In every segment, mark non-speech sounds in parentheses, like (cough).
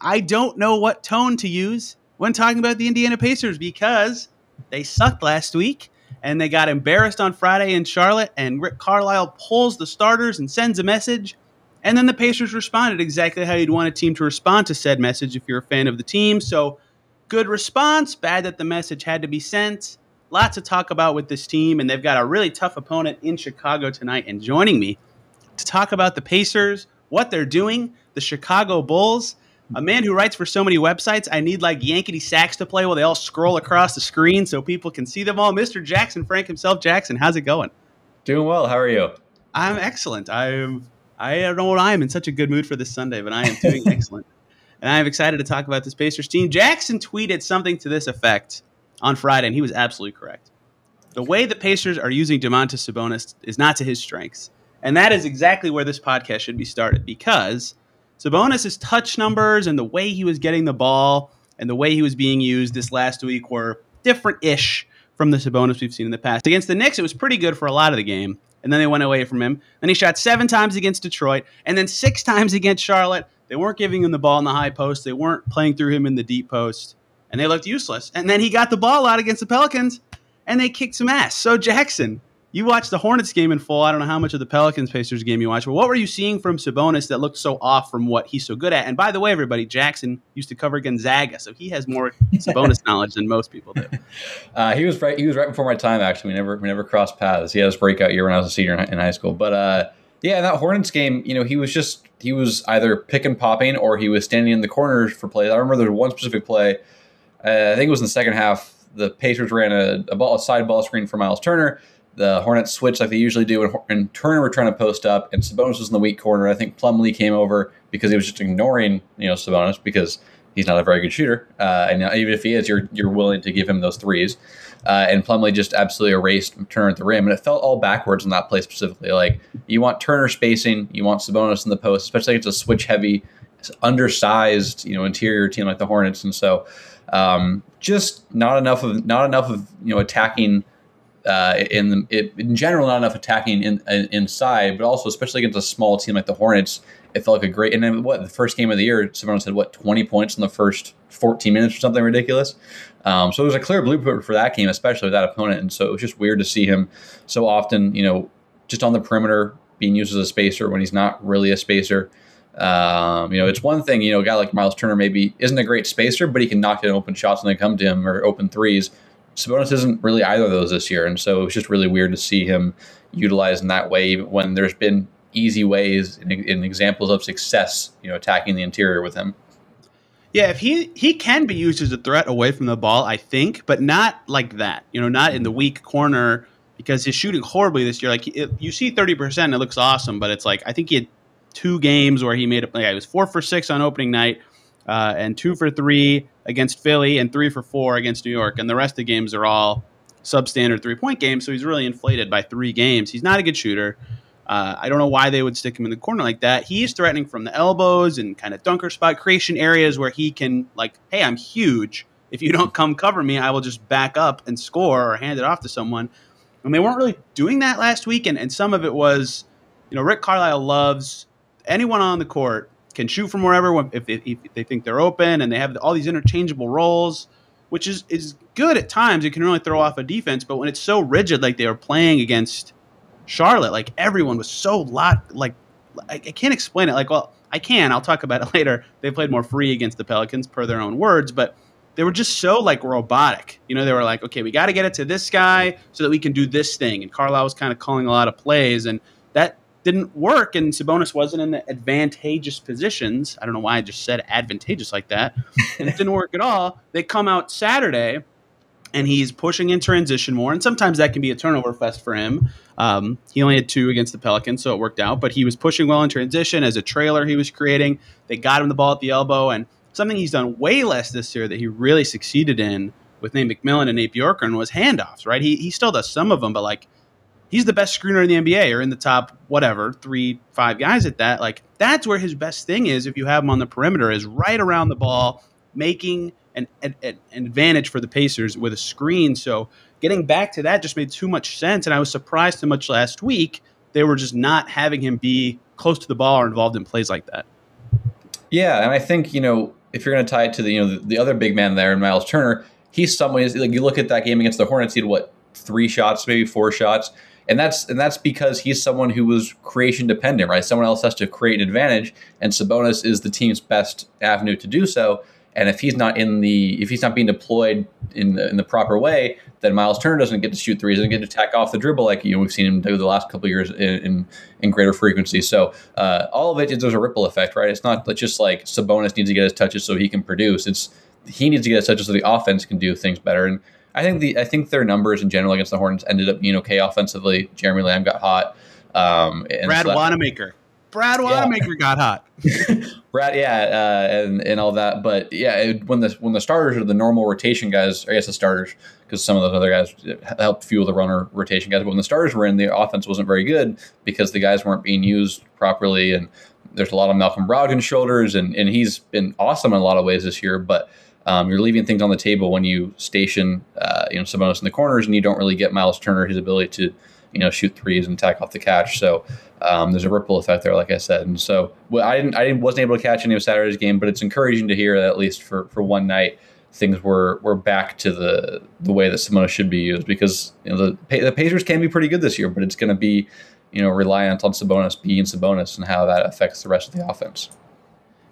I don't know what tone to use when talking about the Indiana Pacers because they sucked last week and they got embarrassed on Friday in Charlotte. And Rick Carlisle pulls the starters and sends a message. And then the Pacers responded exactly how you'd want a team to respond to said message if you're a fan of the team. So, good response, bad that the message had to be sent. Lots to talk about with this team, and they've got a really tough opponent in Chicago tonight. And joining me to talk about the Pacers, what they're doing, the Chicago Bulls, a man who writes for so many websites, I need like Yakety Sax to play while they all scroll across the screen so people can see them all. Mr. Jackson Frank himself, Jackson, how's it going? Doing well. How are you? I'm excellent. I'm I don't know what I am in such a good mood for this Sunday, but I am doing (laughs) excellent. And I'm excited to talk about this Pacers team. Jackson tweeted something to this effect on Friday, and he was absolutely correct. The way the Pacers are using Domantas Sabonis is not to his strengths. And that is exactly where this podcast should be started because – Sabonis' touch numbers and the way he was getting the ball and the way he was being used this last week were different ish from the Sabonis we've seen in the past. Against the Knicks, it was pretty good for a lot of the game, and then they went away from him. Then he shot seven times against Detroit, and then six times against Charlotte. They weren't giving him the ball in the high post, they weren't playing through him in the deep post, and they looked useless. And then he got the ball out against the Pelicans, and they kicked some ass. So, Jackson, you watched the Hornets game in full. I don't know how much of the Pelicans Pacers game you watched, but what were you seeing from Sabonis that looked so off from what he's so good at? And by the way, everybody, Jackson used to cover Gonzaga, so he has more (laughs) Sabonis knowledge than most people do. (laughs) Uh, he was right. He was right before my time. Actually, we never we never crossed paths. He had his breakout year when I was a senior in high school. But uh, yeah, in that Hornets game, you know, he was just he was either pick and popping or he was standing in the corners for plays. I remember there was one specific play. Uh, I think it was in the second half. The Pacers ran a, a ball, a side ball screen for Miles Turner the Hornets switched like they usually do, and, and, Turner were trying to post up, and Sabonis was in the weak corner. I think Plumlee came over because he was just ignoring you know Sabonis because he's not a very good shooter, uh, and even if he is, you're you're willing to give him those threes. Uh, and Plumlee just absolutely erased Turner at the rim, and it felt all backwards in that play specifically. Like you want Turner spacing, you want Sabonis in the post, especially it's a switch heavy, undersized, you know, interior team like the Hornets, and so um, just not enough of not enough of you know attacking uh, in the, it, in general, not enough attacking in, in, inside, but also especially against a small team like the Hornets, it felt like a great. And then what the first game of the year, someone said what twenty points in the first fourteen minutes or something ridiculous. Um, so it was a clear blueprint for that game, especially with that opponent. And so it was just weird to see him so often, you know, just on the perimeter being used as a spacer when he's not really a spacer. Um, you know, it's one thing, you know, a guy like Miles Turner maybe isn't a great spacer, but he can knock in open shots when they come to him or open threes. Sabonis isn't really either of those this year, and so it was just really weird to see him utilized in that way when there's been easy ways and, examples of success, you know, attacking the interior with him. Yeah, if he he can be used as a threat away from the ball, I think, but not like that. You know, not in the weak corner because he's shooting horribly this year. Like it, you see thirty percent, it looks awesome, but it's like I think he had two games where he made it. Like, he was four for six on opening night, uh, and two for three against Philly and three for four against New York. And the rest of the games are all substandard three point games. So he's really inflated by three games. He's not a good shooter. Uh, I don't know why they would stick him in the corner like that. He's threatening from the elbows and kind of dunker spot creation areas where he can, like, hey, I'm huge. If you don't come cover me, I will just back up and score or hand it off to someone. And they weren't really doing that last week. And, and some of it was, you know, Rick Carlisle loves anyone on the court can shoot from wherever if, if, if they think they're open, and they have all these interchangeable roles, which is is good at times. It can really throw off a defense, but when it's so rigid, like they were playing against Charlotte, like everyone was so lot like I, I can't explain it. Like, well, I can. I'll talk about it (laughs) later. They played more free against the Pelicans, per their own words, but they were just so like robotic. You know, they were like, okay, we got to get it to this guy so that we can do this thing. And Carlisle was kind of calling a lot of plays, and that didn't work, and Sabonis wasn't in the advantageous positions. I don't know why I just said advantageous like that. (laughs) and it didn't work at all. They come out Saturday, and he's pushing in transition more, and sometimes that can be a turnover fest for him. Um, he only had two against the Pelicans, so it worked out. But he was pushing well in transition as a trailer he was creating. They got him the ball at the elbow, and something he's done way less this year that he really succeeded in with Nate McMillan and Nate Bjorkgren was handoffs, right? He, he still does some of them, but like he's the best screener in the NBA or in the top whatever three five guys at that. Like that's where his best thing is if you have him on the perimeter is right around the ball, making an, an, an advantage for the Pacers with a screen. So getting back to that just made too much sense, and I was surprised how much last week they were just not having him be close to the ball or involved in plays like that. Yeah, and I think you know if you're going to tie it to the you know the, the other big man there, and Miles Turner, he's someone like you look at that game against the Hornets, he had what three shots, maybe four shots and that's and that's because he's someone who was creation dependent, right? Someone else has to create an advantage, and Sabonis is the team's best avenue to do so. And if he's not in the if he's not being deployed in the, in the proper way, then Miles Turner doesn't get to shoot threes, doesn't get to tack off the dribble like you know we've seen him do the last couple years in, in, in greater frequency. So uh, all of it is there's a ripple effect, right? It's not just like Sabonis needs to get his touches so he can produce. It's he needs to get his touches so the offense can do things better. And I think the I think their numbers in general against the Hornets ended up being okay offensively. Jeremy Lamb got hot. Um, Brad so Wanamaker. Brad Wanamaker yeah. got hot. (laughs) (laughs) Brad, yeah, uh, and and all that. But yeah, it, when the when the starters are the normal rotation guys, I guess the starters, because some of those other guys helped fuel the runner rotation guys. But when the starters were in, the offense wasn't very good because the guys weren't being used properly. And there's a lot of Malcolm Brogdon shoulders, and and he's been awesome in a lot of ways this year. But um, you're leaving things on the table when you station, uh, you know, Sabonis in the corners, and you don't really get Miles Turner his ability to, you know, shoot threes and attack off the catch. So um, there's a ripple effect there, like I said. And so well, I didn't, I didn't, wasn't able to catch any of Saturday's game, but it's encouraging to hear that at least for for one night things were were back to the the way that Sabonis should be used because you know the the Pacers can be pretty good this year, but it's going to be you know reliant on Sabonis being Sabonis and how that affects the rest of the offense.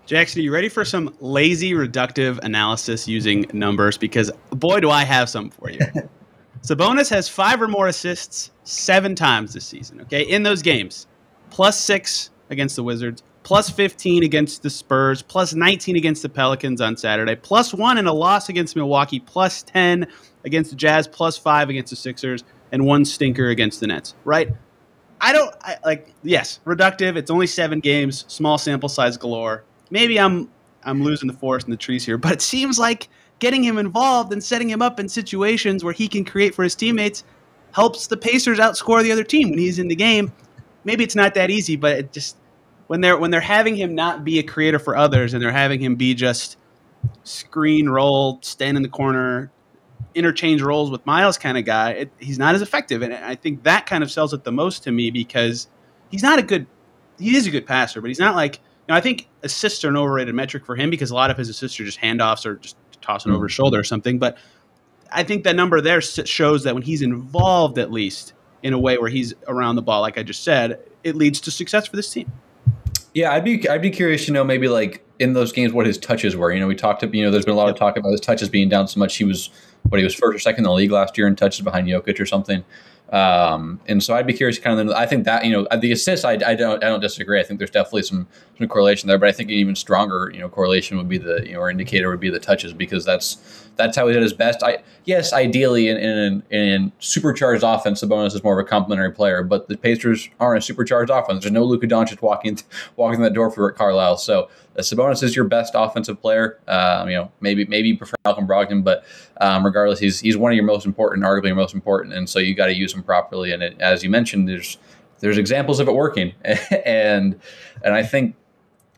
Jackson, are you ready for some lazy reductive analysis using numbers? Because boy, do I have some for you. (laughs) Sabonis has five or more assists seven times this season. Okay, in those games, plus six against the Wizards, plus 15 against the Spurs, plus 19 against the Pelicans on Saturday, plus one in a loss against Milwaukee, plus 10 against the Jazz, plus five against the Sixers, and one stinker against the Nets. Right? I don't I, like. Yes, reductive. It's only seven games, small sample size galore maybe I'm I'm losing the forest and the trees here, but it seems like getting him involved and setting him up in situations where he can create for his teammates helps the Pacers outscore the other team when he's in the game. Maybe it's not that easy, but it just when they're when they're having him not be a creator for others and they're having him be just screen roll, stand in the corner, interchange roles with Miles kind of guy, it, he's not as effective. And I think that kind of sells it the most to me because he's not a good he is a good passer, but he's not like know, I think assists are an overrated metric for him because a lot of his assists are just handoffs or just tossing mm-hmm. over his shoulder or something. But I think that number there shows that when he's involved, at least in a way where he's around the ball, like I just said, it leads to success for this team. Yeah, I'd be I'd be curious to know maybe like in those games what his touches were. You know, we talked to you know there's been a lot of talk about his touches being down so much. He was what he was first or second in the league last year in touches behind Jokic or something. Um, and so I'd be curious, kind of. I think that you know the assists, I, I don't I don't disagree. I think there's definitely some some correlation there, but I think an even stronger you know correlation would be the you know or indicator would be the touches because that's that's how he did his best. I yes, ideally in in, in supercharged offense, Sabonis is more of a complementary player, but the Pacers aren't a supercharged offense. There's no Luka Doncic walking walking that door for Rick Carlisle. So uh, Sabonis is your best offensive player. Um, you know, maybe maybe you prefer Malcolm Brogdon, but um, regardless, he's he's one of your most important, arguably your most important, and so you got to use him properly. And it, as you mentioned, there's there's examples of it working, (laughs) and and I think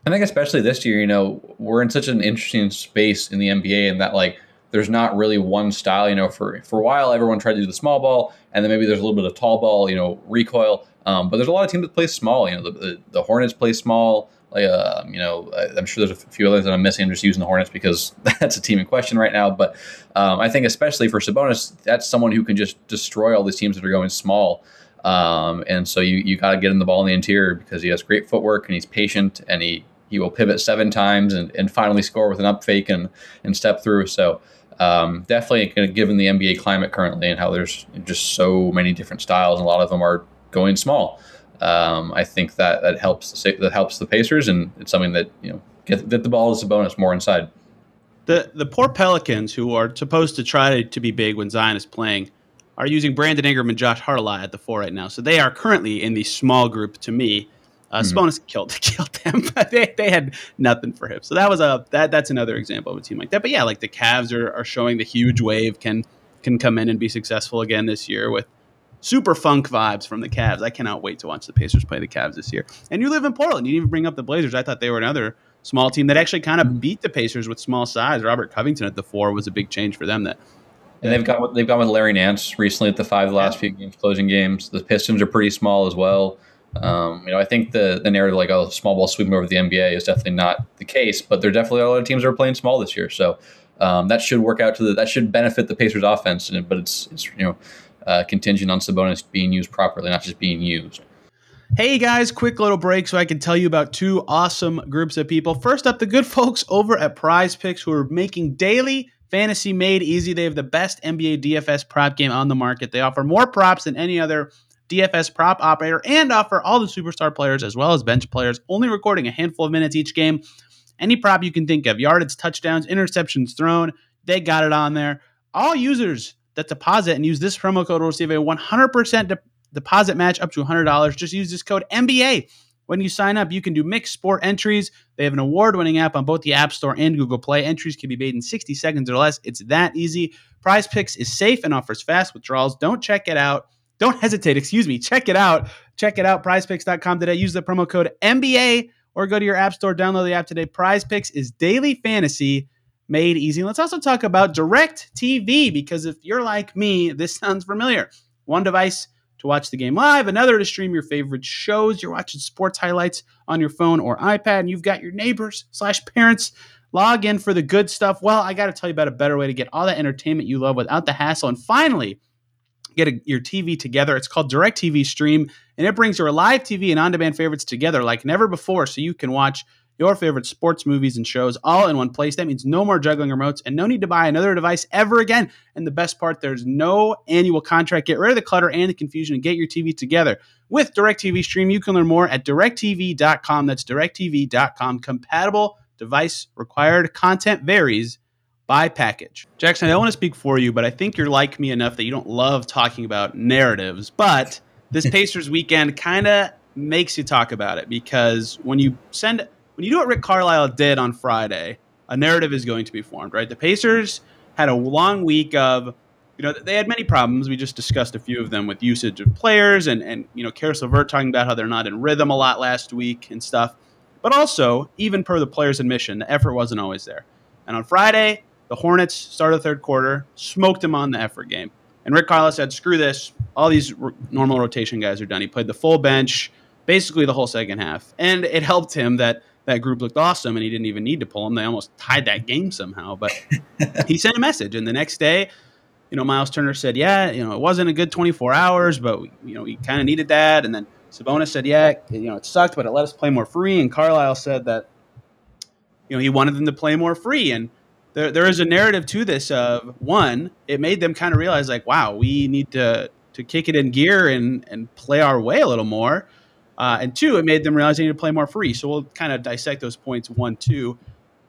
I think especially this year, you know, we're in such an interesting space in the NBA, and that like there's not really one style. You know, for for a while, everyone tried to do the small ball, and then maybe there's a little bit of tall ball. You know, recoil. Um, but there's a lot of teams that play small. You know, the, the, the Hornets play small. Like, uh, you know, I'm sure there's a few others that I'm missing. I'm just using the Hornets because (laughs) that's a team in question right now. But um, I think especially for Sabonis, that's someone who can just destroy all these teams that are going small. Um, and so you you got to get him the ball in the interior because he has great footwork and he's patient and he he will pivot seven times and, and finally score with an up fake and and step through. So um, definitely given the NBA climate currently and how there's just so many different styles, and a lot of them are going small. Um, I think that that helps that helps the Pacers, and it's something that you know get, get the ball as a bonus more inside. The the poor Pelicans, who are supposed to try to be big when Zion is playing, are using Brandon Ingram and Josh Hart at the four right now. So they are currently in the small group to me. Uh, mm-hmm. Sabonis (laughs) killed killed them, (laughs) but they, they had nothing for him. So that was a that that's another example of a team like that. But yeah, like the Cavs are, are showing the huge wave can can come in and be successful again this year with super funk vibes from the Cavs. I cannot wait to watch the Pacers play the Cavs this year. And you live in Portland. You didn't even bring up the Blazers. I thought they were another small team that actually kind of mm-hmm. beat the Pacers with small size. Robert Covington at the four was a big change for them. That and they've got they've gone with Larry Nance recently at the five the last yeah. few games, closing games. The Pistons are pretty small as well. Um, you know, I think the the narrative like oh small ball sweeping over the NBA is definitely not the case, but there are definitely a lot of teams that are playing small this year. So um, that should work out to the that should benefit the Pacers offense. But it's it's you know uh, contingent on Sabonis being used properly, not just being used. Hey guys, quick little break so I can tell you about two awesome groups of people. First up, the good (laughs) folks over at PrizePicks who are making daily fantasy made easy. They have the best NBA DFS prop game on the market. They offer more props than any other DFS prop operator and offer all the superstar players as well as bench players, only recording a handful of minutes each game. Any prop you can think of yardage, touchdowns, interceptions thrown, they got it on there. All users that deposit and use this promo code to receive a 100% de- deposit match up to $100. Just use this code NBA. When you sign up, you can do mixed sport entries. They have an award winning app on both the App Store and Google Play. Entries can be made in 60 seconds or less. It's that easy. PrizePicks is safe and offers fast withdrawals. Don't check it out. Don't hesitate, excuse me. Check it out. Check it out, prizepicks.com today. Use the promo code NBA or go to your App Store, download the app today. PrizePicks is daily fantasy made easy. Let's also talk about DirecTV because if you're like me, this (laughs) sounds familiar. One device to watch the game live, another to stream your favorite shows. You're watching sports highlights on your phone or iPad, and you've got your neighbors slash parents log in for the good stuff. Well, I got to tell you about a better way to get all that entertainment you love without the hassle. And finally, get a, your TV together. It's called DirecTV Stream, and it brings your live TV and on demand favorites together like never before so you can watch your favorite sports movies and shows all in one place. That means no more juggling remotes and no need to buy another device ever again. And the best part, there's no annual contract. Get rid of the clutter and the confusion and get your TV together. With DirecTV Stream, you can learn more at directv.com. That's directv.com. Compatible device required. Content varies by package. Jackson, I don't want to speak for you, but I think you're like me enough that you don't love talking about narratives. But this (laughs) Pacers weekend kind of makes you talk about it because when you send when you do what Rick Carlisle did on Friday, a narrative is going to be formed, right? The Pacers had a long week of, you know, they had many problems. We just discussed a few of them with usage of players and, and you know, Caris LeVert talking about how they're not in rhythm a lot last week and stuff. But also, even per the players' admission, the effort wasn't always there. And on Friday, the Hornets started the third quarter, smoked them on the effort game. And Rick Carlisle said, screw this. All these r- normal rotation guys are done. He played the full bench basically the whole second half. And it helped him that that group looked awesome and he didn't even need to pull them. They almost tied that game somehow. But he sent a message. And the next day, you know, Miles Turner said, yeah, you know, it wasn't a good 24 hours, but, you know, he kind of needed that. And then Sabonis said, yeah, you know, it sucked, but it let us play more free. And Carlisle said that, you know, he wanted them to play more free. And there, there is a narrative to this of one, it made them kind of realize like, wow, we need to, to kick it in gear and, and play our way a little more. Uh, and two, it made them realize they need to play more free. So we'll kind of dissect those points one, two.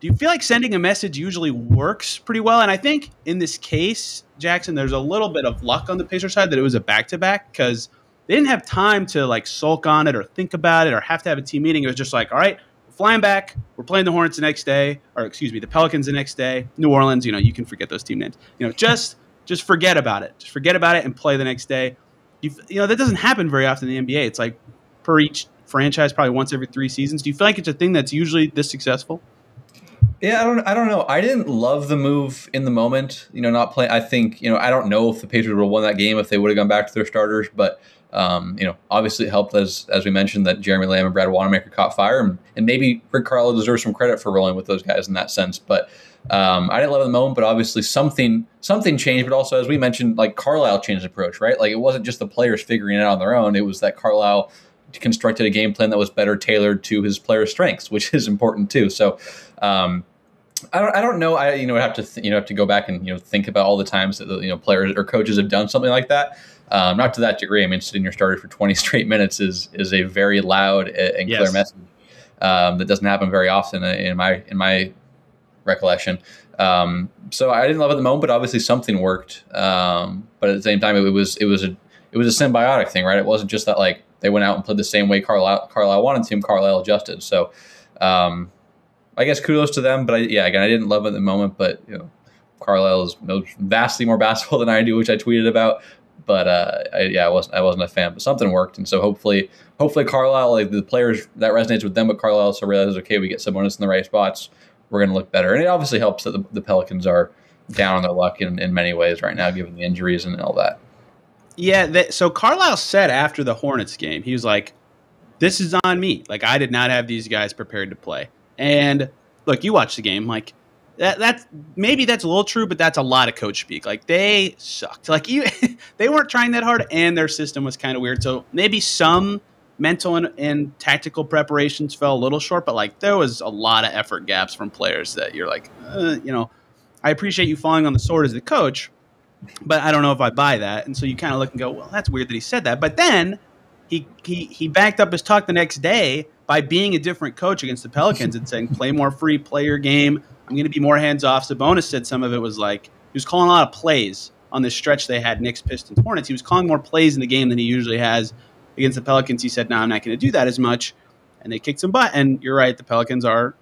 Do you feel like sending a message usually works pretty well? And I think in this case, Jackson, there's a little bit of luck on the Pacer side that it was a back to back because they didn't have time to like sulk on it or think about it or have to have a team meeting. It was just like, all right, we're flying back. We're playing the Hornets the next day, or excuse me, the Pelicans the next day. New Orleans, you know, you can forget those team names. You know, just just forget about it. Just forget about it and play the next day. You, you know, that doesn't happen very often in the NBA. It's like per each franchise, probably once every three seasons. Do you feel like it's a thing that's usually this successful? Yeah, I don't. I don't know. I didn't love the move in the moment. You know, not playing. I think you know. I don't know if the Patriots would have won that game if they would have gone back to their starters. But um, you know, obviously it helped as as we mentioned that Jeremy Lamb and Brad Wanamaker caught fire, and, and maybe Rick Carlisle deserves some credit for rolling with those guys in that sense. But um, I didn't love the moment, but obviously something something changed. But also, as we mentioned, like Carlisle changed approach, right? Like it wasn't just the players figuring it out on their own. It was that Carlisle constructed a game plan that was better tailored to his player's strengths, which is important too. So, um, I don't, I don't know. I you know have to th- you know have to go back and you know think about all the times that the, you know players or coaches have done something like that. Um, not to that degree. I mean, sitting your starter for (laughs) 20 straight minutes is is a very loud and yes. clear message um, that doesn't happen very often in my in my recollection. Um, so I didn't love it at the moment, but obviously something worked. Um, but at the same time, it, it was it was a it was a symbiotic thing, right? It wasn't just that like they went out and played the same way Carlisle, Carlisle wanted to, and Carlisle adjusted. So, um, I guess kudos to them. But I, yeah, again, I didn't love it at the moment, but you know, Carlisle is vastly more (laughs) basketball than I do, which I tweeted about. But uh, I, yeah, I wasn't I wasn't a fan, but something worked, and so hopefully, hopefully Carlisle, like the players that resonates with them, but Carlisle also realizes, okay, we get Sabonis in the right spots, we're going to look better, and it obviously helps that the, the Pelicans are down on their luck in, in many ways right now, given the injuries and all that. Yeah, that, so Carlisle said after the Hornets game, he was like, "This is on me. Like I did not have these guys prepared to play." And look, you watch the game, like that that's maybe that's a little true, but that's a lot of coach speak. Like they sucked. Like you (laughs) they weren't trying that hard and their system was kind of weird. So maybe some mental and, and, tactical preparations fell a little short, but like there was a lot of effort gaps from players that you're like, uh, you know, I appreciate you falling on the sword as the coach, but I don't know if I buy that. And so you kind of look and go, well, that's weird that he said that. But then he he he backed up his talk the next day by being a different coach against the Pelicans and saying, play more free, play your game. I'm going to be more hands off. Sabonis said some of it was like he was calling a lot of plays on this stretch they had Knicks, Pistons, Hornets. He was calling more plays in the game than he usually has against the Pelicans. He said, "No, I'm not going to do that as much," and they kicked some butt. And you're right, the Pelicans are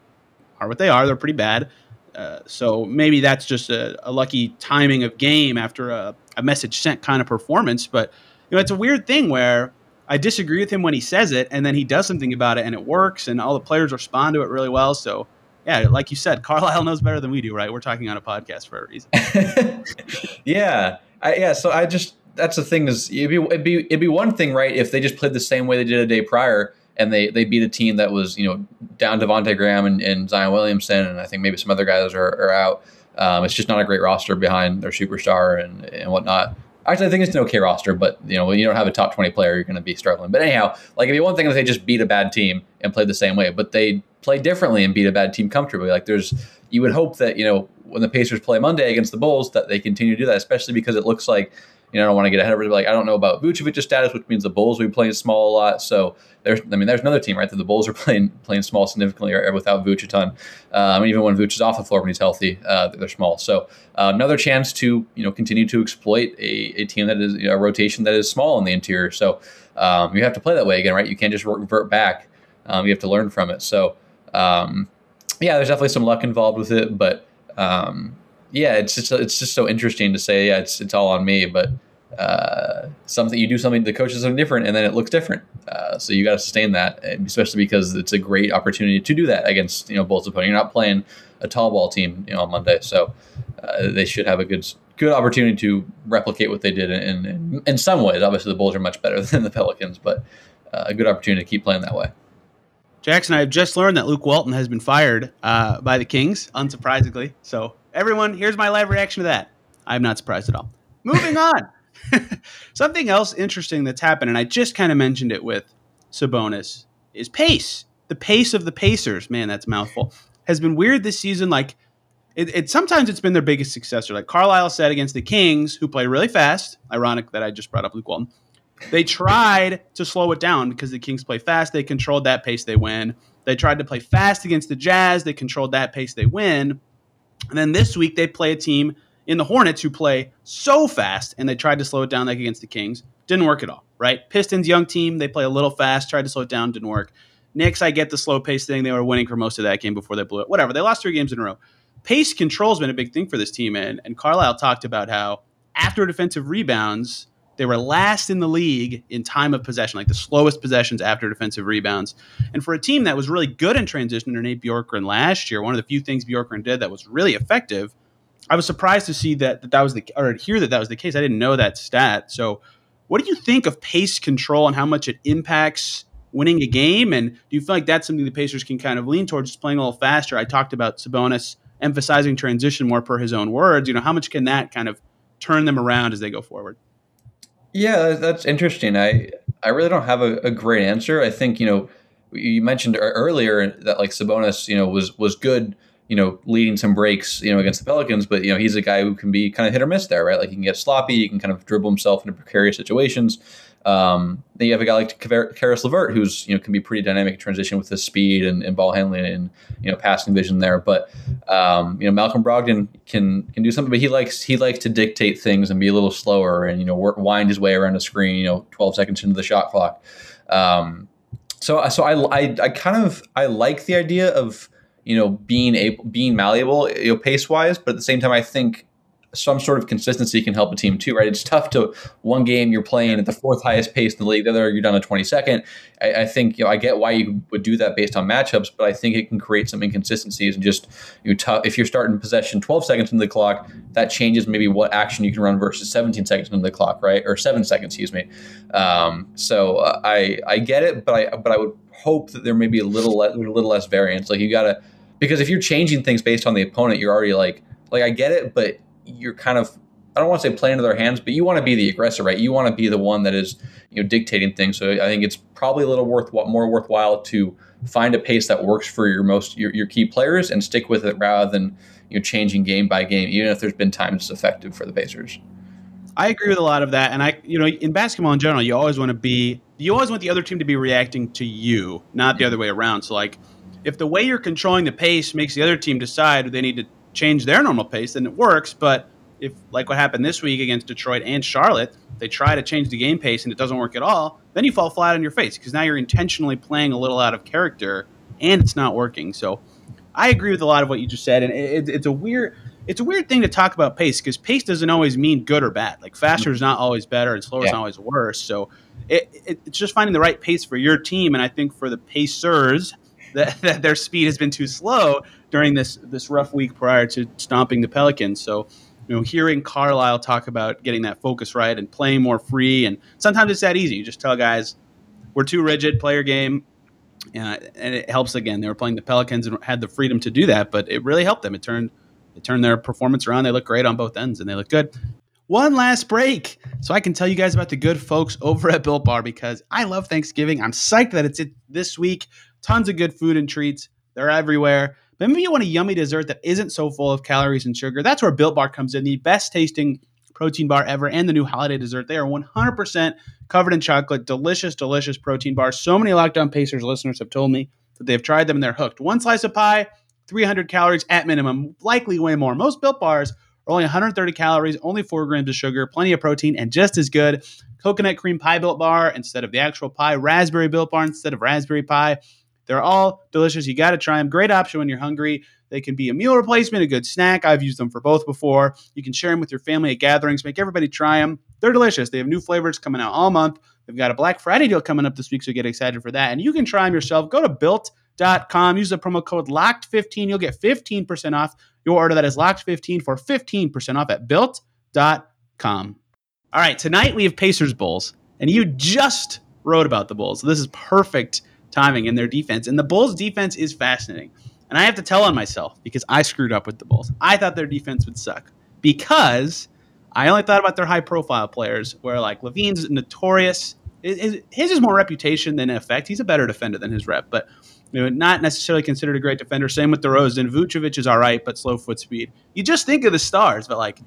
are what they are. They're pretty bad. Uh, so maybe that's just a, a, lucky timing of game after a, a message sent kind of performance. But you know, it's a weird thing where I disagree with him when he says it, and then he does something about it, and it works, and all the players respond to it really well. So, yeah, like you said, Carlisle knows better than we do, right? We're talking on a podcast for a reason. (laughs) yeah, I, yeah. So I just that's the thing is it'd be, it'd be it'd be one thing, right? If they just played the same way they did a day prior, and they they beat a team that was you know down Devonte Graham and, and, Zion Williamson, and I think maybe some other guys are, are out. Um, it's just not a great roster behind their superstar and and whatnot. Actually, I think it's an okay roster, but you know, when you don't have a top twenty player, you're going to be struggling. But anyhow, like it'd be one thing if they just beat a bad team and played the same way, but they play differently and beat a bad team comfortably. Like there's, you would hope that you know when the Pacers play Monday against the Bulls that they continue to do that, especially because it looks like you know, I don't want to get ahead of it. Like, I don't know about Vucevic's status, which means the Bulls will be playing small a lot. So there's, I mean, there's another team, right? That the Bulls are (laughs) playing playing small significantly or, or without Vuce a ton. Um, even when Vuce is off the floor when he's healthy, uh, they're small. So uh, another chance to you know continue to exploit a, a team that is you know, a rotation that is small in the interior. So um, you have to play that way again, right? You can't just revert back. Um, you have to learn from it. So um, yeah, there's definitely some luck involved with it, but um, yeah, it's just it's just so interesting to say. Yeah, it's it's all on me, but uh, something you do something the coach is something different, and then it looks different. Uh, so you got to sustain that, especially because it's a great opportunity to do that against you know Bulls opponent. You're not playing a tall ball team you know on Monday, so uh, they should have a good good opportunity to replicate what they did in, in, in some ways. Obviously, the Bulls are much better (laughs) than the Pelicans, but uh, a good opportunity to keep playing that way. Jackson, I've just learned that Luke Walton has been fired uh, by the Kings, unsurprisingly. So everyone, here's my live reaction to that. I'm not surprised at all. Moving on. (laughs) Something else interesting that's happened, and I just kind of mentioned it with Sabonis, is pace. The pace of the Pacers, man, that's mouthful, has been weird this season. Like, it, it, sometimes it's been their biggest successor. Like Carlisle said against the Kings, who play really fast. Ironic that I just brought up Luke Walton. They tried to slow it down because the Kings play fast. They controlled that pace. They win. They tried to play fast against the Jazz. They controlled that pace. They win. And then this week they play a team in the Hornets who play so fast and they tried to slow it down like against the Kings. Didn't work at all, right? Pistons, young team, they play a little fast, tried to slow it down, didn't work. Knicks, I get the slow pace thing. They were winning for most of that game before they blew it. Whatever. They lost three games in a row. Pace control has been a big thing for this team. And, and Carlisle talked about how after defensive rebounds, they were last in the league in time of possession, like the slowest possessions after defensive rebounds. And for a team that was really good in transition under Nate Bjorkgren last year, one of the few things Bjorkgren did that was really effective – I was surprised to see that, that that was the or hear that that was the case. I didn't know that stat. So, what do you think of pace control and how much it impacts winning a game? And do you feel like that's something the Pacers can kind of lean towards, just playing a little faster? I talked about Sabonis emphasizing transition more per his own words. You know, how much can that kind of turn them around as they go forward? Yeah, that's interesting. I I really don't have a, a great answer. I think you know you mentioned earlier that like Sabonis, you know, was was good you know, leading some breaks, you know, against the Pelicans, but you know, he's a guy who can be kind of hit or miss there, right? Like he can get sloppy, he can kind of dribble himself into precarious situations. Um, then you have a guy like Caris LeVert, who's you know can be pretty dynamic in transition with his speed and, and ball handling and you know passing vision there. But um, you know Malcolm Brogdon can can do something, but he likes he likes to dictate things and be a little slower and you know work, wind his way around the screen. You know, 12 seconds into the shot clock. Um, so so I, I I kind of I like the idea of you know being able being malleable you know pace wise, but at the same time I think some sort of consistency can help a team too, right? It's tough to one game you're playing at the fourth highest pace in the league, the other you're down to 22nd. I, I think you know I get why you would do that based on matchups, but I think it can create some inconsistencies and just you tough if you're starting possession 12 seconds into the clock, that changes maybe what action you can run versus 17 seconds into the clock, right? Or seven seconds, excuse me. Um, so uh, I I get it, but I but I would hope that there may be a little a little less variance. Like you gotta because if you're changing things based on the opponent, you're already like like I get it, but you're kind of I don't want to say play into their hands, but you want to be the aggressor, right? You want to be the one that is you know dictating things. So I think it's probably a little worth more worthwhile to find a pace that works for your most your, your key players and stick with it rather than you know changing game by game, even if there's been times it's effective for the Pacers. I agree with a lot of that, and I, you know, in basketball in general, you always want to be, you always want the other team to be reacting to you, not the other way around. So, like, if the way you're controlling the pace makes the other team decide they need to change their normal pace, then it works. But if like what happened this week against Detroit and Charlotte, they try to change the game pace and it doesn't work at all, then you fall flat on your face because now you're intentionally playing a little out of character and it's not working. So I agree with a lot of what you just said, and it, it's a weird it's a weird thing to talk about pace because pace doesn't always mean good or bad. Like faster is not always better and slower is not always worse. So it, it, it's just finding the right pace for your team, and I think for the Pacers. (laughs) That, that their speed has been too slow during this this rough week prior to stomping the Pelicans. So you know, hearing Carlisle talk about getting that focus right and playing more free, and sometimes it's that easy. You just tell guys, we're too rigid, play your game, uh, and it helps. Again, they were playing the Pelicans and had the freedom to do that, but it really helped them. It turned it turned their performance around. They look great on both ends, and they look good. One last break, so I can tell you guys about the good folks over at Built Bar because I love Thanksgiving. I'm psyched that it's it this week. Tons of good food and treats. They're everywhere. But maybe you want a yummy dessert that isn't so full of calories and sugar. That's where Built Bar comes in, the best tasting protein bar ever and the new holiday dessert. They are 100% covered in chocolate, delicious, delicious protein bar. So many Locked On Pacers listeners have told me that they've tried them and they're hooked. One slice of pie, 300 calories at minimum, likely way more. Most Built Bars are only 130 calories, only 4 grams of sugar, plenty of protein, and just as good. Coconut cream pie built bar instead of the actual pie, raspberry built bar instead of raspberry pie. They're all delicious. You got to try them. Great option when you're hungry. They can be a meal replacement, a good snack. I've used them for both before. You can share them with your family at gatherings. Make everybody try them. They're delicious. They have new flavors coming out all month. They've got a Black Friday deal coming up this week, so get excited for that. And you can try them yourself. Go to built.com. Use the promo code LOCKED15. You'll get 15% off your order. That is LOCKED15 for 15% off at built.com. All right, tonight we have Pacers Bulls, and you just wrote about the Bulls. So this is perfect timing in their defense. And the Bulls' defense is fascinating. And I have to tell on myself because I screwed up with the Bulls. I thought their defense would suck because I only thought about their high profile players, where like LaVine's notorious. His, his is more reputation than effect. He's a better defender than his rep, but you know, not necessarily considered a great defender. Same with DeRozan. Vucevic is all right, but slow foot speed. You just think of the stars, but like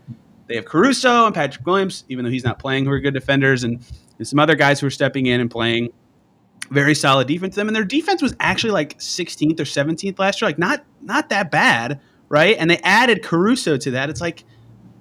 they have Caruso and Patrick Williams, even though he's not playing, who are good defenders, and, and some other guys who are stepping in and playing very solid defense to them, and their defense was actually like 16th or 17th last year, like not not that bad, right? And they added Caruso to that. It's like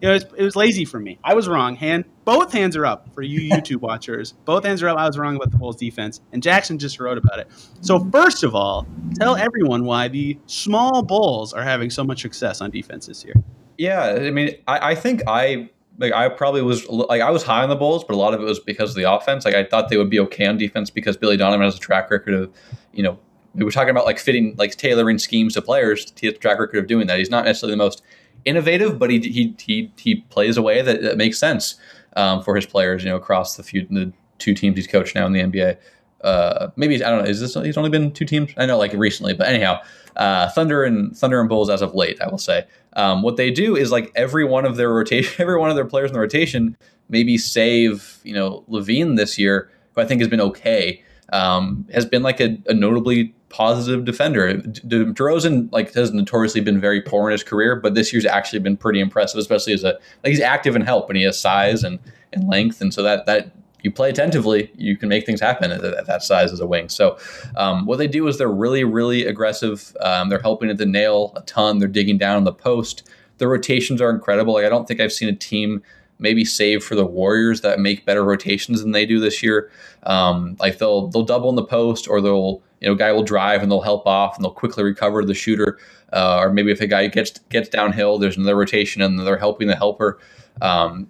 it was, it was lazy for me. I was wrong. Hand both hands are up for you YouTube watchers. (laughs) Both hands are up. I was wrong about the Bulls defense, and Jackson just wrote about it. So first of all, tell everyone why the small Bulls are having so much success on defense this year. Yeah, I mean, I, I think I like I probably was like I was high on the Bulls, but a lot of it was because of the offense. Like I thought they would be okay on defense because Billy Donovan has a track record of, you know, we were talking about like fitting like tailoring schemes to players. He has a track record of doing that. He's not necessarily the most innovative, but he he he, he plays a way that, that makes sense um, for his players. You know, across the few the two teams he's coached now in the NBA. Uh, maybe I don't know. Is this he's only been two teams? I know like recently, but anyhow, uh, Thunder and Thunder and Bulls as of late, I will say. Um, what they do is like every one of their rotation, (laughs) every one of their players in the rotation, maybe save you know LaVine this year, who I think has been okay, um, has been like a, a notably positive defender. De- DeRozan like has notoriously been very poor in his career, but this year's actually been pretty impressive, especially as a like he's active and help and he has size and, and length, and so that that you play attentively, you can make things happen at, at that size as a wing. So, um, what they do is they're really, really aggressive. Um, they're helping at the nail a ton. They're digging down on the post. The rotations are incredible. Like I don't think I've seen a team maybe save for the Warriors that make better rotations than they do this year. Um, like they'll they'll double in the post, or they'll you know guy will drive and they'll help off and they'll quickly recover the shooter. Uh, or maybe if a guy gets gets downhill, there's another rotation and they're helping the helper. Um,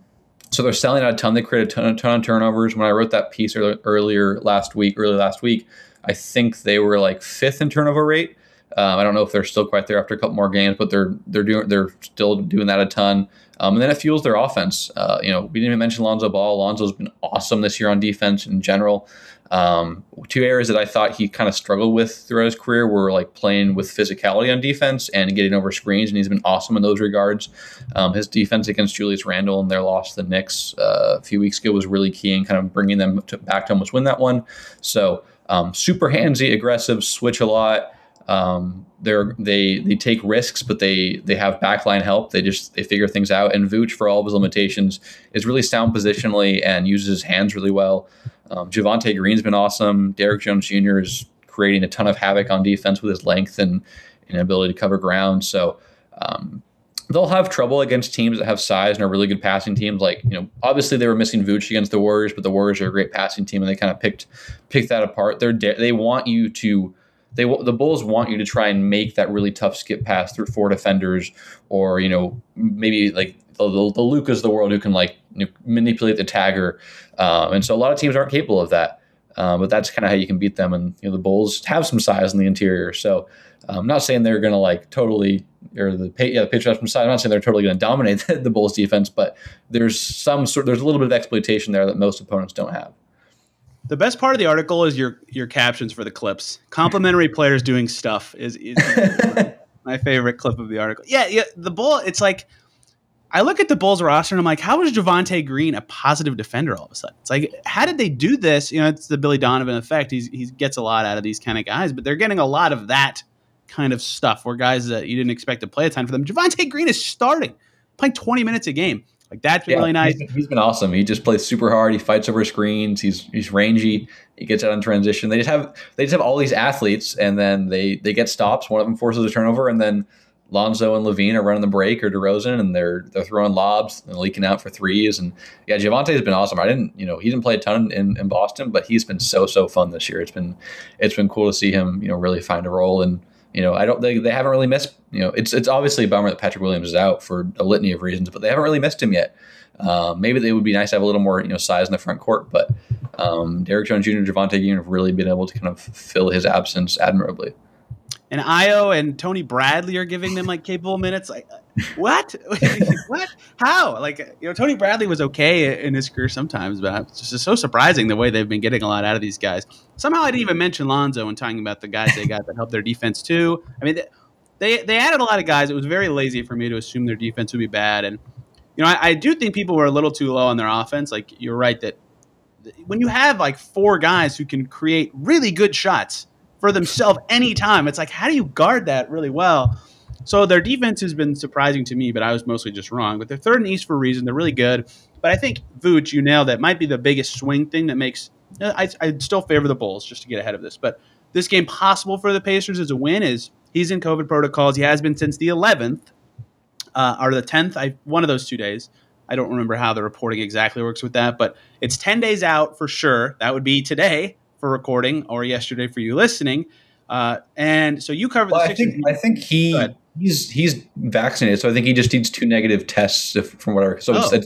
so they're selling out a ton. They create a ton, a ton of turnovers. When I wrote that piece earlier last week, early last week, I think they were like fifth in turnover rate. Um, I don't know if they're still quite there after a couple more games, but they're they're doing they're still doing that a ton. Um, and then it fuels their offense. Uh, you know, we didn't even mention Lonzo Ball. Lonzo's been awesome this year on defense in general. Um, two areas that I thought he kind of struggled with throughout his career were like playing with physicality on defense and getting over screens, and he's been awesome in those regards. Um, his defense against Julius Randle and their loss to the Knicks uh, a few weeks ago was really key in kind of bringing them to, back to almost win that one. So um, super handsy, aggressive, switch a lot. Um, they're they they take risks, but they they have backline help. They just they figure things out. And Vooch, for all of his limitations, is really sound positionally and uses his hands really well. Um, Javonte Green's been awesome. Derrick Jones Jr. is creating a ton of havoc on defense with his length and, and ability to cover ground. So um, they'll have trouble against teams that have size and are really good passing teams. Like you know, obviously they were missing Vooch against the Warriors, but the Warriors are a great passing team, and they kind of picked picked that apart. They're they want you to they the Bulls want you to try and make that really tough skip pass through four defenders, or you know maybe like the, the, the Lukas of the world who can like manipulate the tagger, um, and so a lot of teams aren't capable of that. Um, but that's kind of how you can beat them. And you know the Bulls have some size in the interior, so I'm not saying they're going to like totally or the yeah the Patriots from side. I'm not saying they're totally going to dominate the, (laughs) the Bulls defense, but there's some sort there's a little bit of exploitation there that most opponents don't have. The best part of the article is your your captions for the clips. Complimentary (laughs) players doing stuff is, is (laughs) my favorite clip of the article. Yeah, yeah. The bull. It's like I look at the Bulls roster and I'm like, how is Javonte Green a positive defender all of a sudden? It's like, how did they do this? You know, it's the Billy Donovan effect. He's, he gets a lot out of these kind of guys, but they're getting a lot of that kind of stuff where guys that you didn't expect to play a ton for them. Javonte Green is starting, playing 20 minutes a game. Like that's yeah, really nice. He's been, he's been awesome. He just plays super hard. He fights over screens. He's he's rangy. He gets out in transition. They just have they just have all these athletes, and then they they get stops. One of them forces a turnover, and then Lonzo and LaVine are running the break or DeRozan, and they're they're throwing lobs and leaking out for threes. And yeah, Javonte has been awesome. I didn't, you know, he didn't play a ton in, in Boston, but he's been so so fun this year. It's been it's been cool to see him, you know, really find a role. And you know, I don't they, they haven't really missed. You know, it's it's obviously a bummer that Patrick Williams is out for a litany of reasons, but they haven't really missed him yet. Um, maybe they would be nice to have a little more you know size in the front court, but um, Derrick Jones Jr. and Javonte Green have really been able to kind of fill his absence admirably. And Ayo and Tony Bradley are giving them like capable minutes. Like uh, (laughs) what? what? How? Like you know, Tony Bradley was okay in his career sometimes, but it's just so surprising the way they've been getting a lot out of these guys. Somehow I didn't even mention Lonzo when talking about the guys they got that helped their defense too. I mean. They, they added a lot of guys. It was very lazy for me to assume their defense would be bad, and you know, I, I, do think people were a little too low on their offense. Like you're right that when you have like four guys who can create really good shots for themselves anytime, it's like how do you guard that really well? So their defense has been surprising to me, but I was mostly just wrong. But they're third and East for a reason. They're really good. But I think Vooch, you nailed that. Might be the biggest swing thing that makes. I, I'd still favor the Bulls just to get ahead of this, but this game possible for the Pacers as a win is he's in COVID protocols. He has been since the 11th uh, or the 10th. I one of those two days. I don't remember how the reporting exactly works with that, but it's 10 days out for sure. That would be today for recording or yesterday for you listening. Uh, and so you cover well, the. I think I think he he's he's vaccinated, so I think he just needs two negative tests if, from whatever. So oh.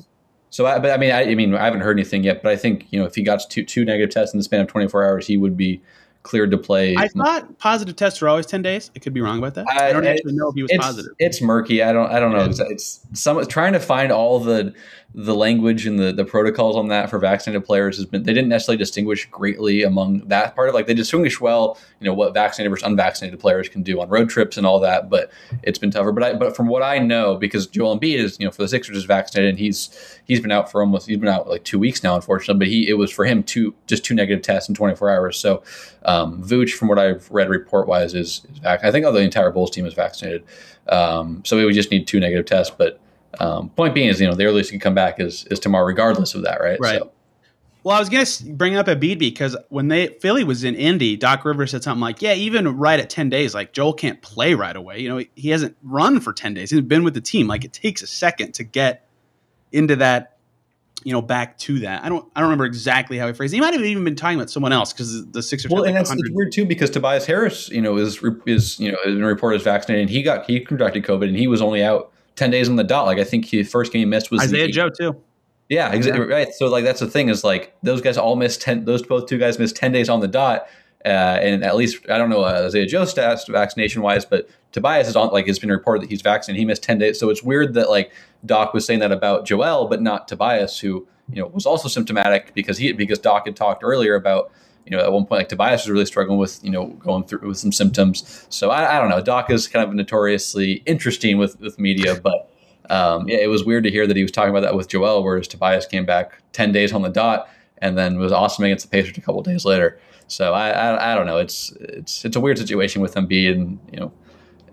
so, I, but I mean, I, I, mean, I haven't heard anything yet, but I think you know if he got two two negative tests in the span of 24 hours, he would be cleared to play. I thought positive tests were always ten days. I could be wrong about that. I, I don't actually know if he was it's, positive. It's murky. I don't. I don't know. It's, it's some trying to find all the the language and the, the protocols on that for vaccinated players has been they didn't necessarily distinguish greatly among that part of like they distinguish well you know what vaccinated versus unvaccinated players can do on road trips and all that but it's been tougher but I, but from what I know because Joel Embiid is you know for the Sixers is vaccinated and he's he's been out for almost he's been out like two weeks now unfortunately but he it was for him two just two negative tests in 24 hours so um, Vooch from what I've read report wise is, is vac- I think all the entire Bulls team is vaccinated um, so we would just need two negative tests but um, point being is, you know, the earliest you can come back is is tomorrow, regardless of that, right? Right. So. Well, I was going to bring up Embiid because when they Philly was in Indy, Doc Rivers said something like, "Yeah, even right at ten days, like Joel can't play right away. You know, he hasn't run for ten days. He's been with the team. Like it takes a second to get into that you know, back to that. I don't, I don't remember exactly how he phrased. it. He might have even been talking about someone else because the Sixers. Well, and like that's it's 100 weird too because Tobias Harris, you know, is is you know has been reported as vaccinated. and He got he contracted COVID and he was only out ten days on the dot. Like I think the first game he missed was Isaiah the, Joe too. Yeah, exactly right. So like that's the thing is like those guys all missed ten. Those both two guys missed ten days on the dot, uh, and at least I don't know uh, Isaiah Joe's stats vaccination wise, but Tobias is on like it's been reported that he's vaccinated. He missed ten days, so it's weird that like Doc was saying that about Joel, but not Tobias, who you know was also symptomatic because he because Doc had talked earlier about you know at one point like Tobias was really struggling with you know going through with some symptoms. So I, I don't know. Doc is kind of notoriously interesting with with media, but. Um, yeah, it was weird to hear that he was talking about that with Joel, whereas Tobias came back ten days on the dot and then was awesome against the Pacers a couple days later. So I, I, I don't know. It's it's it's a weird situation with Embiid, and you know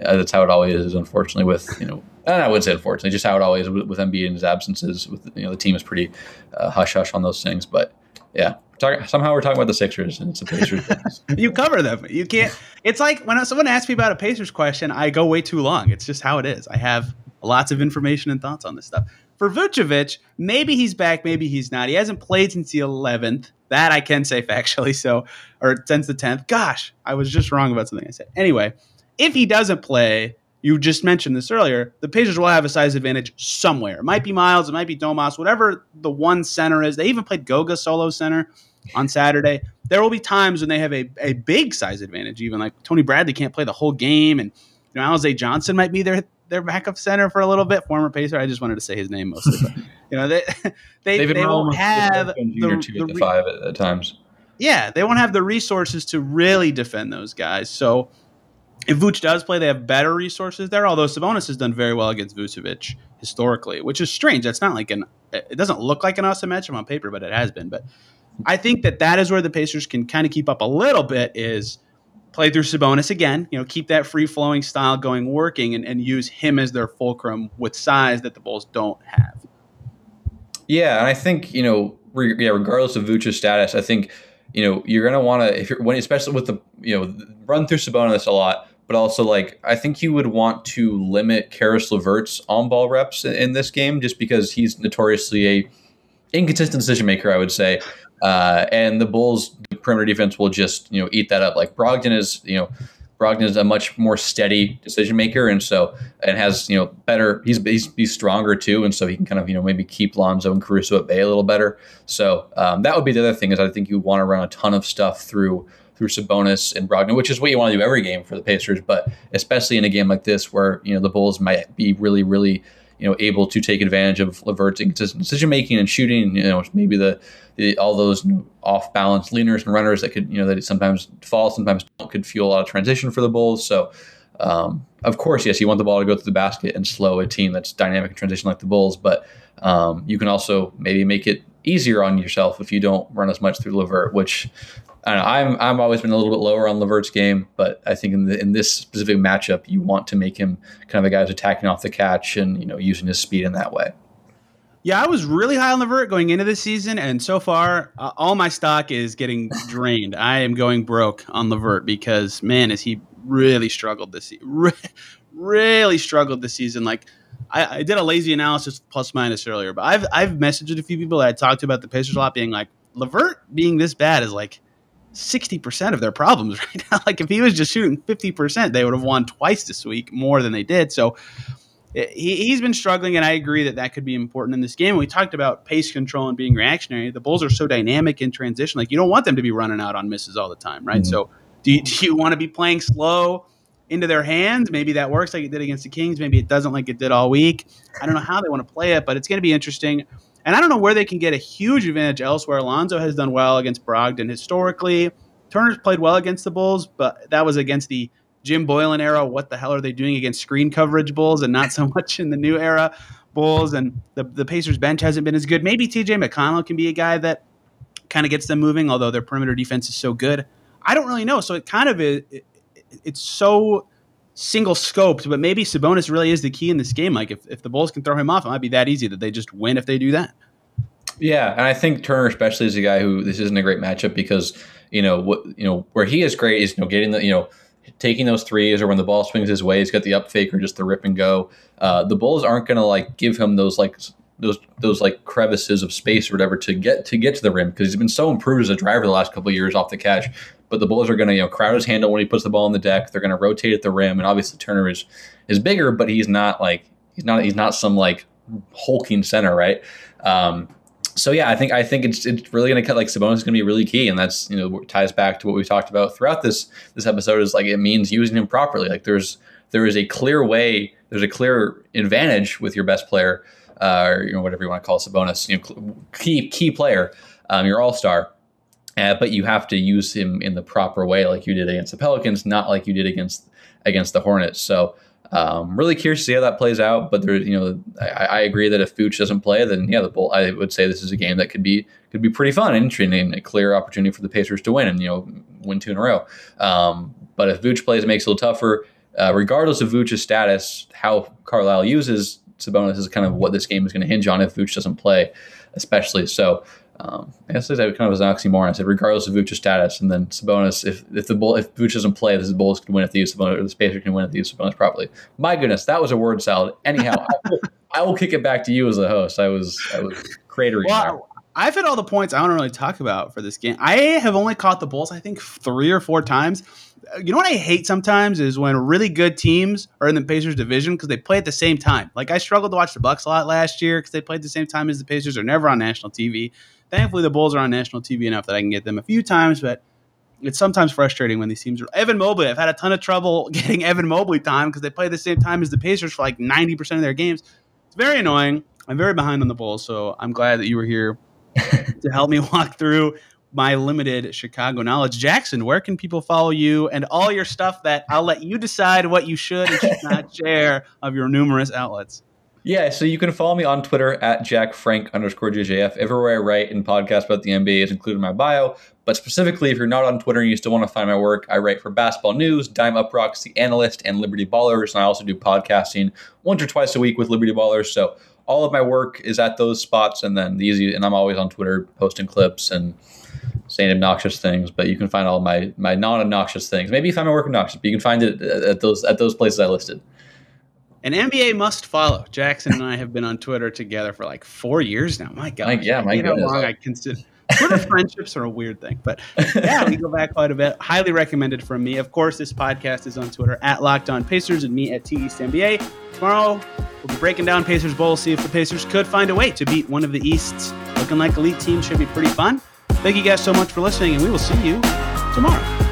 uh, that's how it always is. Unfortunately, with you know, and I would say unfortunately, just how it always with, with Embiid and his absences. With you know, the team is pretty uh, hush hush on those things. But yeah, talk, somehow we're talking about the Sixers, and it's the Pacers. (laughs) you cover them. You can't. It's like when someone asks me about a Pacers question, I go way too long. It's just how it is. I have lots of information and thoughts on this stuff. For Vucevic, maybe he's back, maybe he's not. He hasn't played since the 11th. That I can say (laughs) factually. So, or since the 10th. Gosh, I was just wrong about something I said. Anyway, if he doesn't play, you just mentioned this earlier. The Pacers will have a size advantage somewhere. It might be Miles, it might be Domas, whatever the one center is. They even played Goga solo center on Saturday. There will be times when they have a, a big size advantage. Even like Tony Bradley can't play the whole game, and you know Alize Johnson might be their their backup center for a little bit. Former Pacer. I just wanted to say his name mostly. But, (laughs) you know they (laughs) they, David they won't have the, the the re- five at, at times. yeah, they won't have the resources to really defend those guys. So if Vooch does play, they have better resources there. Although Sabonis has done very well against Vucevic historically, which is strange. That's not like an. It doesn't look like an awesome matchup on paper, but it has been. But I think that that is where the Pacers can kind of keep up a little bit. Is play through Sabonis again. You know, keep that free flowing style going, working, and, and use him as their fulcrum with size that the Bulls don't have. Yeah, and I think you know, re- yeah, regardless of Vucevic's status, I think you know you're gonna want to if you're when especially with the you know run through Sabonis a lot, but also like I think you would want to limit Caris LeVert's on ball reps in, in this game just because he's notoriously a inconsistent decision maker, I would say. Uh, and the Bulls' perimeter defense will just you know eat that up. Like Brogdon is you know Brogdon is a much more steady decision maker, and so and has you know better. He's he's, he's stronger too, and so he can kind of you know maybe keep Lonzo and Caruso at bay a little better. So um, that would be the other thing is I think you want to run a ton of stuff through through Sabonis and Brogdon, which is what you want to do every game for the Pacers, but especially in a game like this where you know the Bulls might be really really you know able to take advantage of LeVert's inconsistent decision making and shooting. You know maybe the, the all those off balance leaners and runners that could you know that sometimes fall, sometimes don't, could fuel a lot of transition for the Bulls. So. Um, of course, yes, you want the ball to go through the basket and slow a team that's dynamic and transition like the Bulls, but um, you can also maybe make it easier on yourself if you don't run as much through LeVert, which I know, I'm I'm always been a little bit lower on LeVert's game, but I think in the, in this specific matchup, you want to make him kind of a guy who's attacking off the catch and you know using his speed in that way. Yeah, I was really high on LeVert going into this season, and so far, uh, all my stock is getting drained. I am going broke on Levert because, man, has he really struggled this (laughs) really struggled this season. Like, I, I did a lazy analysis plus minus earlier, but I've, I've messaged a few people that I talked to about the Pacers a lot being like, LeVert being this bad is like 60% of their problems (laughs) right now. like, if he was just shooting 50%, they would have won twice this week more than they did. So, he, he's been struggling, and I agree that that could be important in this game. We talked about pace control and being reactionary. The Bulls are so dynamic in transition; like you don't want them to be running out on misses all the time, right? Mhm. So, do you, (laughs) do you want to be playing slow into their hands? Maybe that works like it did against the Kings. Maybe it doesn't, like it did all week. I don't know how they want to play it, but it's going to be interesting. And I don't know where they can get a huge advantage elsewhere. Alonzo has done well against Brogdon historically. Turner's played well against the Bulls, but that was against the Jim Boylen era. What the hell are they doing against screen coverage Bulls and not so (laughs) much in the new era Bulls? And the, the Pacers bench hasn't been as good. Maybe TJ McConnell can be a guy that kind of gets them moving, although their perimeter defense is so good. I don't really know. So it kind of is, it's so single scoped, but maybe Sabonis really is the key in this game. Like if, if the Bulls can throw him off, it might be that easy that they just win if they do that. Yeah, and I think Turner especially is a guy who this isn't a great matchup because you know what you know where he is great is you know getting the you know taking those threes or when the ball swings his way, he's got the up fake or just the rip and go. Uh, the Bulls aren't going to like give him those like those those like crevices of space or whatever to get to get to the rim because he's been so improved as a driver the last couple of years off the catch. But the Bulls are going to you know crowd his handle when he puts the ball on the deck. They're going to rotate at the rim, and obviously Turner is is bigger, but he's not like he's not he's not some like hulking center, right? Um, so yeah, I think I think it's it's really going to cut like Sabonis is going to be really key, and that's you know ties back to what we talked about throughout this this episode is like it means using him properly. Like there's there is a clear way, there's a clear advantage with your best player, uh, or you know whatever you want to call Sabonis, you know, key key player, um, your all star. Uh, but you have to use him in the proper way, like you did against the Pelicans, not like you did against against the Hornets. So um, really curious to see how that plays out. But there, you know, I, I, agree that if Vooch doesn't play, then yeah, the Bull. I would say this is a game that could be could be pretty fun and interesting, a clear opportunity for the Pacers to win and you know win two in a row. Um, but if Vooch plays, it makes it a little tougher uh, regardless of Vooch's status, how Carlisle uses Sabonis is kind of what this game is going to hinge on if Vooch doesn't play, especially. So um, I guess that kind of was an oxymoron. I said regardless of Vooch's status, and then Sabonis, if if the bull if Vooch doesn't play, this Bulls can win if they use Sabonis, or the Pacers can win if they use of Sabonis properly. My goodness, that was a word salad. Anyhow, I, will, (laughs) I, will, kick it back to you as the host. I was I was cratering. Well, I've hit all the points I want to really talk about for this game. I have only caught the Bulls, I think, three or four times you know what I hate sometimes is when really good teams are in the Pacers division because they play at the same time. Like I struggled to watch the Bucks a lot last year because they played the same time as the Pacers. Are never on national TV. Thankfully, the Bulls are on national TV enough that I can get them a few times, but it's sometimes frustrating when these teams are. Evan Mobley, I've had a ton of trouble (laughs) getting Evan Mobley time because they play the same time as the Pacers for like ninety percent of their games. It's very annoying. I'm very behind on the Bulls, so I'm glad that you were here (laughs) to help me walk through my limited Chicago knowledge. Jackson, where can people follow you and all your stuff that I'll let you decide what you should and should not (laughs) share of your numerous outlets? Yeah, so you can follow me on Twitter at Jack Frank underscore JJF. Everywhere I write and podcast about the NBA is included in my bio. But specifically, if you're not on Twitter and you still want to find my work, I write for Basketball News, Dime Uproxx, The Analyst, and Liberty Ballers. And I also do podcasting once or twice a week with Liberty Ballers. So all of my work is at those spots. And then the easy, and I'm always on Twitter posting clips and saying obnoxious things, but you can find all my my non obnoxious things. Maybe you find my work obnoxious, but you can find it at those at those places I listed. An NBA must follow. Jackson and I have been on Twitter together for like four years now. My God, like, yeah, my. How long I consider (laughs) Twitter friendships are a weird thing, but yeah, we go back quite a bit. Highly recommended from me. Of course, this podcast is on Twitter at Locked On Pacers and me at T East NBA. Tomorrow, we'll be breaking down Pacers Bulls, see if the Pacers could find a way to beat one of the East's looking like elite teams. Should be pretty fun. Thank you guys so much for listening, and we will see you tomorrow.